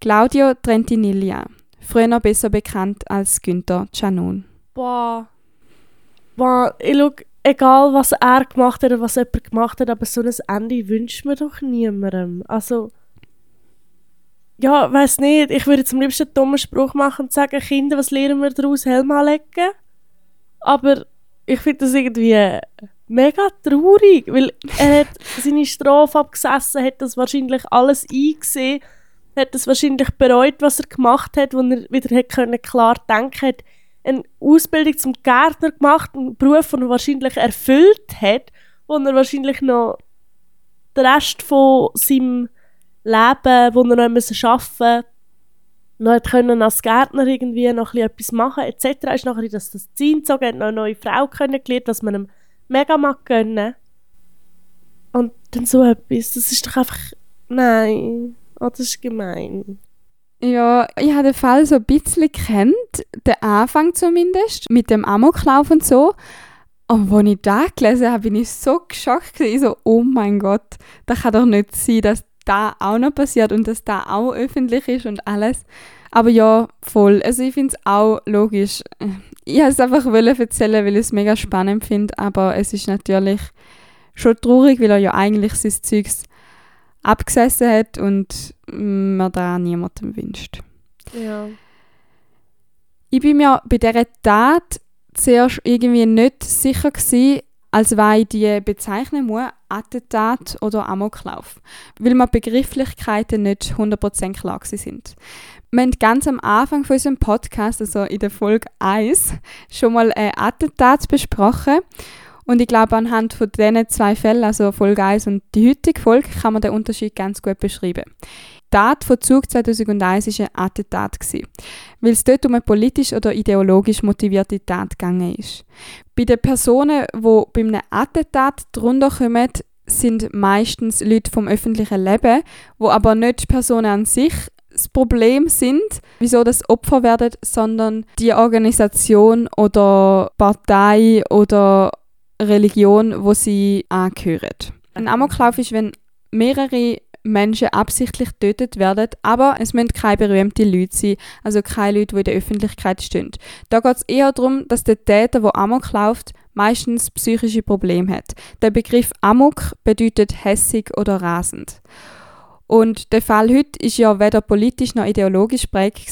Speaker 2: Claudio Trentiniglia, früher noch besser bekannt als Günther Canon.
Speaker 3: Boah. Boah, ich schau, egal was er gemacht hat oder was jemand gemacht hat, aber so ein Ende wünscht man doch niemandem. Also, ja, weiß nicht, ich würde zum liebsten einen dummen Spruch machen und sagen, Kinder, was lernen wir daraus? Helm anlegen. Aber ich finde das irgendwie mega traurig, weil er hat seine Strafe abgesessen, hat das wahrscheinlich alles eingesehen, hat das wahrscheinlich bereut, was er gemacht hat, wo er wieder hat können klar denken hat, eine Ausbildung zum Gärtner gemacht, einen Beruf, den er wahrscheinlich erfüllt hat, wo er wahrscheinlich noch den Rest von seinem Leben, wo er noch arbeiten musste, noch können als Gärtner irgendwie noch etwas machen etc. ist nachher das, das Ziel gezogen, hat noch eine neue Frau kennengelernt, dass man ihm mega mag gönnen. Und dann so etwas, das ist doch einfach, nein, oh, das ist gemein.
Speaker 2: Ja, ich habe den Fall so ein bisschen kennt, den Anfang zumindest, mit dem Amoklauf und so. Und als ich das gelesen habe, bin ich so geschockt. Ich so, oh mein Gott, das kann doch nicht sein, dass da auch noch passiert und dass da auch öffentlich ist und alles. Aber ja, voll. Also ich finde es auch logisch. Ich wollte es einfach erzählen, weil ich es mega spannend finde, aber es ist natürlich schon traurig, weil er ja eigentlich sein Zeugs abgesessen hat und man da niemandem wünscht.
Speaker 3: Ja.
Speaker 2: Ich bin mir bei dieser Tat zuerst irgendwie nicht sicher gewesen, als weil die bezeichnen muss, Attentat oder Amoklauf, weil mir Begrifflichkeiten nicht 100% klar sind. Wir haben ganz am Anfang von unserem Podcast, also in der Folge 1, schon mal ein Attentat besprochen. Und ich glaube, anhand von diesen zwei Fällen, also Folge 1 und die heutige Folge, kann man den Unterschied ganz gut beschreiben. Tat von Zug 2001 war ein Attentat, weil es dort um eine politisch oder ideologisch motivierte Tat gegangen ist. Bei den Personen, die bei einem Attentat drunter kommen, sind meistens Leute vom öffentlichen Leben, wo aber nicht die Personen an sich das Problem sind, wieso das Opfer werden, sondern die Organisation oder Partei oder Religion, wo sie angehören. Ein Amoklauf ist, wenn mehrere Menschen absichtlich getötet werden, aber es müssen keine berühmten Leute sein, also keine Leute, die in der Öffentlichkeit stehen. Da geht es eher darum, dass der Täter, der Amok läuft, meistens psychische Probleme hat. Der Begriff Amok bedeutet hässig oder rasend. Und der Fall heute ist ja weder politisch noch ideologisch prägt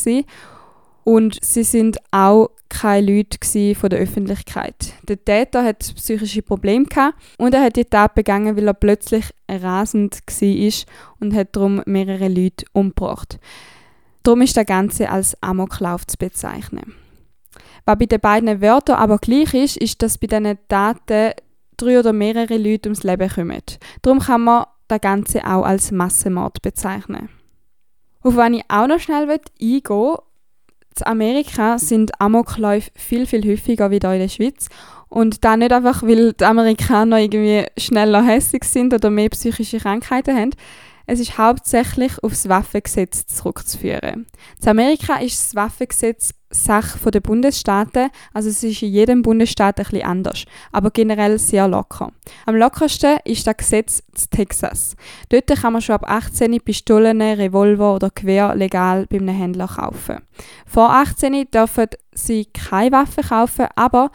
Speaker 2: und sie sind auch keine Leute von der Öffentlichkeit. Der Täter hat psychische Probleme gehabt und er hat die Tat begangen, weil er plötzlich rasend war und hat darum mehrere Leute umgebracht. Darum ist der Ganze als Amoklauf zu bezeichnen. Was bei den beiden Wörtern aber gleich ist, ist, dass bei diesen Taten drei oder mehrere Leute ums Leben kommen. Darum kann man das Ganze auch als Massenmord bezeichnen. Auf was ich auch noch schnell eingehen will, in Amerika sind Amokläufe viel, viel häufiger wie hier in der Schweiz. Und da nicht einfach, weil die Amerikaner irgendwie schneller hässlich sind oder mehr psychische Krankheiten haben. Es ist hauptsächlich auf das Waffengesetz zurückzuführen. In Amerika ist das Waffengesetz Sache der Bundesstaaten, also es ist in jedem Bundesstaat ein bisschen anders, aber generell sehr locker. Am lockersten ist das Gesetz in Texas. Dort kann man schon ab 18 Pistolen, Revolver oder Gewehr legal bei einem Händler kaufen. Vor 18 dürfen sie keine Waffen kaufen, aber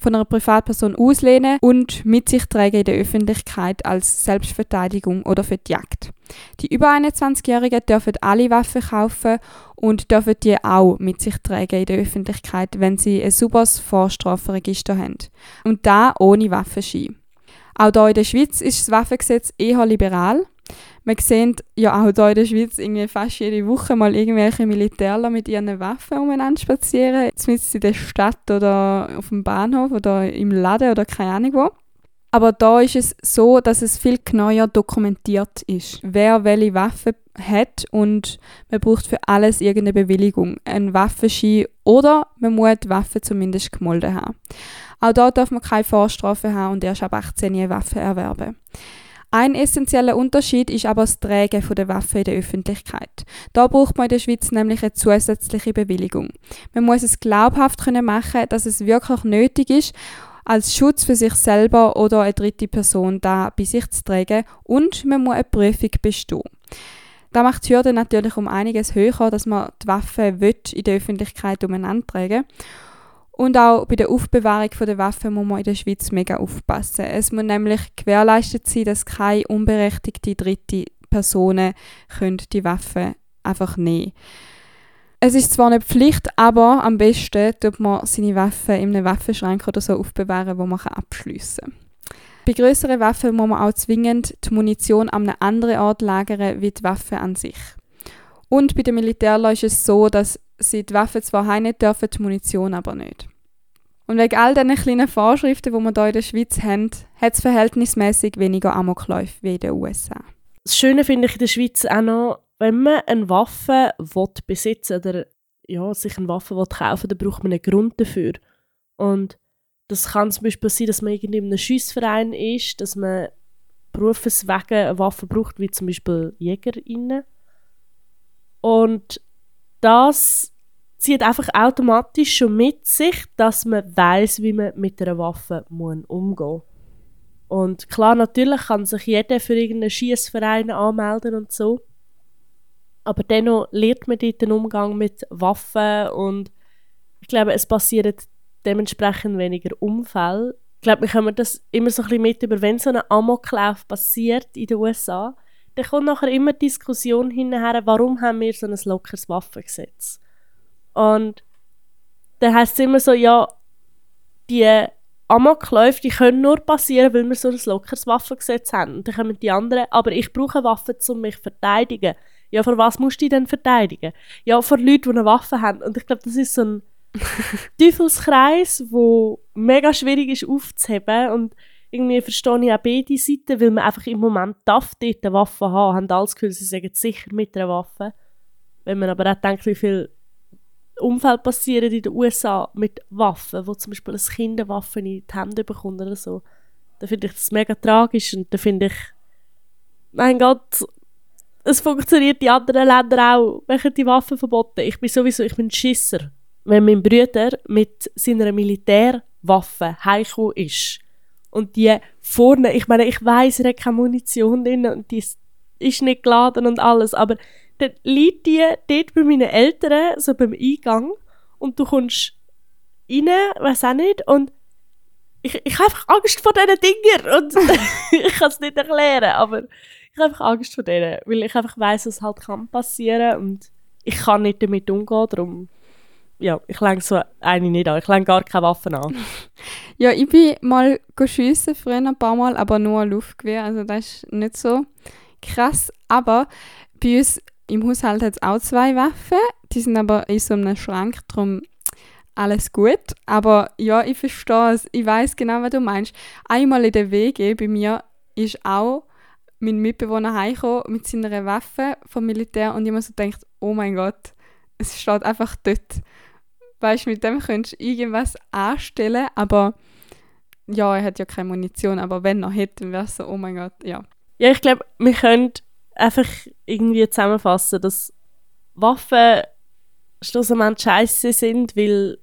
Speaker 2: von einer Privatperson auslehnen und mit sich tragen in der Öffentlichkeit als Selbstverteidigung oder für die Jagd. Die über 21-Jährigen dürfen alle Waffen kaufen und dürfen die auch mit sich tragen in der Öffentlichkeit, wenn sie ein sauberes Vorstrafenregister haben. Und da ohne Waffenschein. Auch hier in der Schweiz ist das Waffengesetz eher liberal. Wir sehen ja auch hier in der Schweiz irgendwie fast jede Woche mal irgendwelche Militärler mit ihren Waffen umeinander spazieren, zumindest in der Stadt oder auf dem Bahnhof oder im Laden oder keine Ahnung wo. Aber da ist es so, dass es viel genauer dokumentiert ist, wer welche Waffe hat und man braucht für alles irgendeine Bewilligung, einen Waffenschein oder man muss die Waffe zumindest gemolden haben. Auch da darf man keine Vorstrafe haben und erst ab 18 eine Waffe erwerben. Ein essentieller Unterschied ist aber das Tragen der Waffe in der Öffentlichkeit. Da braucht man in der Schweiz nämlich eine zusätzliche Bewilligung. Man muss es glaubhaft machen, dass es wirklich nötig ist als Schutz für sich selber oder eine dritte Person da bei sich zu tragen und man muss eine Prüfung bestehen. Da macht die Hürde natürlich um einiges höher, dass man die Waffe in der Öffentlichkeit umeinander tragen und auch bei der Aufbewahrung der Waffe muss man in der Schweiz mega aufpassen. Es muss nämlich gewährleistet sein, dass keine unberechtigte dritte Personen die Waffe einfach nehmen. Es ist zwar nicht Pflicht, aber am besten tut man seine Waffen in einem Waffenschrank oder so aufbewahren, wo man abschliessen kann. Bei größeren Waffen muss man auch zwingend die Munition an einem anderen Ort lagern wie die Waffe an sich. Und bei den Militärleuten ist es so, dass sie die Waffe zwar heim dürfen, die Munition aber nicht. Und wegen all diesen kleinen Vorschriften, die wir hier in der Schweiz haben, hat es verhältnismäßig weniger Amokläufe wie in den USA.
Speaker 3: Das Schöne finde ich in der Schweiz auch noch, wenn man eine Waffe will oder ja, sich eine Waffe will kaufen dann braucht man einen Grund dafür. Und das kann zum Beispiel sein, dass man irgendwie in einem Schussverein ist, dass man berufswegen eine Waffe braucht, wie zum Beispiel JägerInnen. Und das zieht einfach automatisch schon mit sich, dass man weiß, wie man mit einer Waffe umgehen muss. Und klar, natürlich kann sich jeder für irgendeinen Schießverein anmelden und so. Aber dennoch lernt man dort den Umgang mit Waffen und ich glaube, es passieren dementsprechend weniger Unfälle. Ich glaube, wir kommen das immer so ein bisschen mit über, wenn so ein Amoklauf passiert in den USA, dann kommt nachher immer die Diskussion hinterher, warum haben wir so ein lockeres Waffengesetz? Und dann heißt es immer so, ja, die Amokläufe, die können nur passieren, weil wir so ein lockeres Waffengesetz haben. Und dann kommen die anderen, aber ich brauche Waffen, um mich zu verteidigen. Ja, vor was musst du dich denn verteidigen? Ja, vor Leuten, die eine Waffe haben. Und ich glaube, das ist so ein [laughs] Teufelskreis, wo mega schwierig ist aufzuheben. Und irgendwie verstehe ich auch beide Seiten, weil man einfach im Moment darf dort eine Waffe haben. Haben alles Gefühl, sie sagen sicher mit einer Waffe. Wenn man aber auch denkt, wie viele Unfälle passieren in den USA mit Waffen, wo zum Beispiel ein Kind eine Waffe in die Hände bekommt oder so, dann finde ich das mega tragisch und dann finde ich, mein Gott, es funktioniert in anderen Ländern auch. Welche die Waffen verboten? Ich bin sowieso, ich bin Schisser. Wenn mein Bruder mit seiner Militärwaffe heimgekommen ist und die vorne, ich meine, ich weiß, er hat keine Munition drin und die ist nicht geladen und alles, aber dann liegt die dort bei meinen Eltern, so beim Eingang und du kommst rein, weiß auch nicht, und ich, ich habe einfach Angst vor diesen Dingern und [laughs] ich kann es nicht erklären, aber ich habe einfach Angst vor denen, weil ich einfach weiss, was halt kann passieren und ich kann nicht damit umgehen, darum ja, ich lenke so eine nicht an. Ich lenke gar keine Waffen an. [laughs]
Speaker 2: ja, ich bin mal schiessen früher ein paar Mal, aber nur Luftgewehr, also das ist nicht so krass. Aber bei uns im Haushalt hat es auch zwei Waffen, die sind aber in so einem Schrank, darum alles gut. Aber ja, ich verstehe es, ich weiß genau, was du meinst. Einmal in der WG bei mir ist auch mein Mitbewohner heimgekommen mit seiner Waffe vom Militär und ich mir so denkt, oh mein Gott, es steht einfach dort. Weißt du, mit dem könntest du irgendwas anstellen, aber ja, er hat ja keine Munition, aber wenn er hätte, dann wäre es so, oh mein Gott, ja.
Speaker 3: Ja, ich glaube, wir können einfach irgendwie zusammenfassen, dass Waffen schlussendlich scheiße sind, weil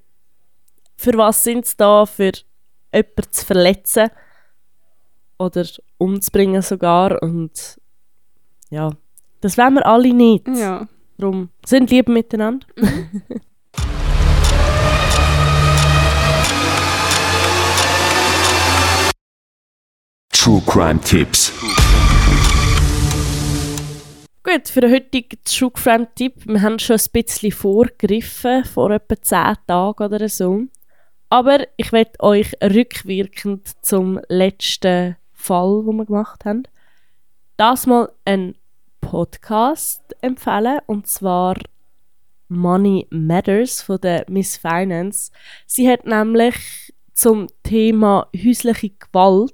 Speaker 3: für was sind sie da? Für jemanden zu verletzen oder umzubringen sogar und ja, das wollen wir alle nicht.
Speaker 2: Ja.
Speaker 3: Darum sind lieb miteinander. [laughs]
Speaker 1: True Crime Tipps.
Speaker 3: Gut, für den heutigen True Crime Tipp, wir haben schon ein bisschen vorgegriffen, vor etwa 10 Tagen oder so. Aber ich werde euch rückwirkend zum letzten Fall, den wir gemacht haben, das mal einen Podcast empfehlen, und zwar Money Matters von der Miss Finance. Sie hat nämlich zum Thema häusliche Gewalt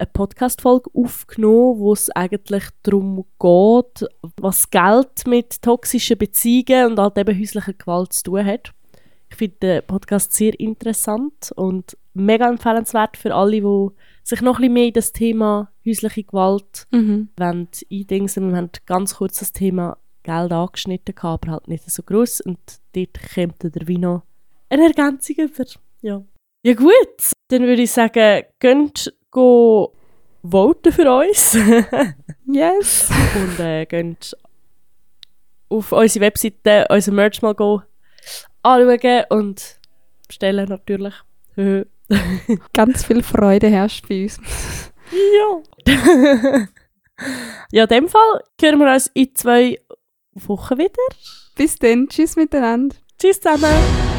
Speaker 3: eine Podcast-Folge aufgenommen, wo es eigentlich darum geht, was Geld mit toxischen Beziehungen und halt eben häuslicher Gewalt zu tun hat. Ich finde den Podcast sehr interessant und mega empfehlenswert für alle, die sich noch ein bisschen mehr in das Thema häusliche Gewalt
Speaker 2: Mhm.
Speaker 3: eindingsen. Wir haben ganz kurz das Thema Geld angeschnitten, gehabt, aber halt nicht so groß und dort kommt der noch eine Ergänzung über. Ja. ja gut, dann würde ich sagen, könnt go voten für uns [laughs]
Speaker 2: Yes.
Speaker 3: und äh, könnt auf unsere Webseite unser Merch mal go anschauen und bestellen natürlich. [laughs]
Speaker 2: Ganz viel Freude herrscht bei uns.
Speaker 3: ja. [laughs] ja, in dem Fall hören wir uns in zwei Wochen wieder.
Speaker 2: Bis dann. Tschüss miteinander.
Speaker 3: Tschüss zusammen.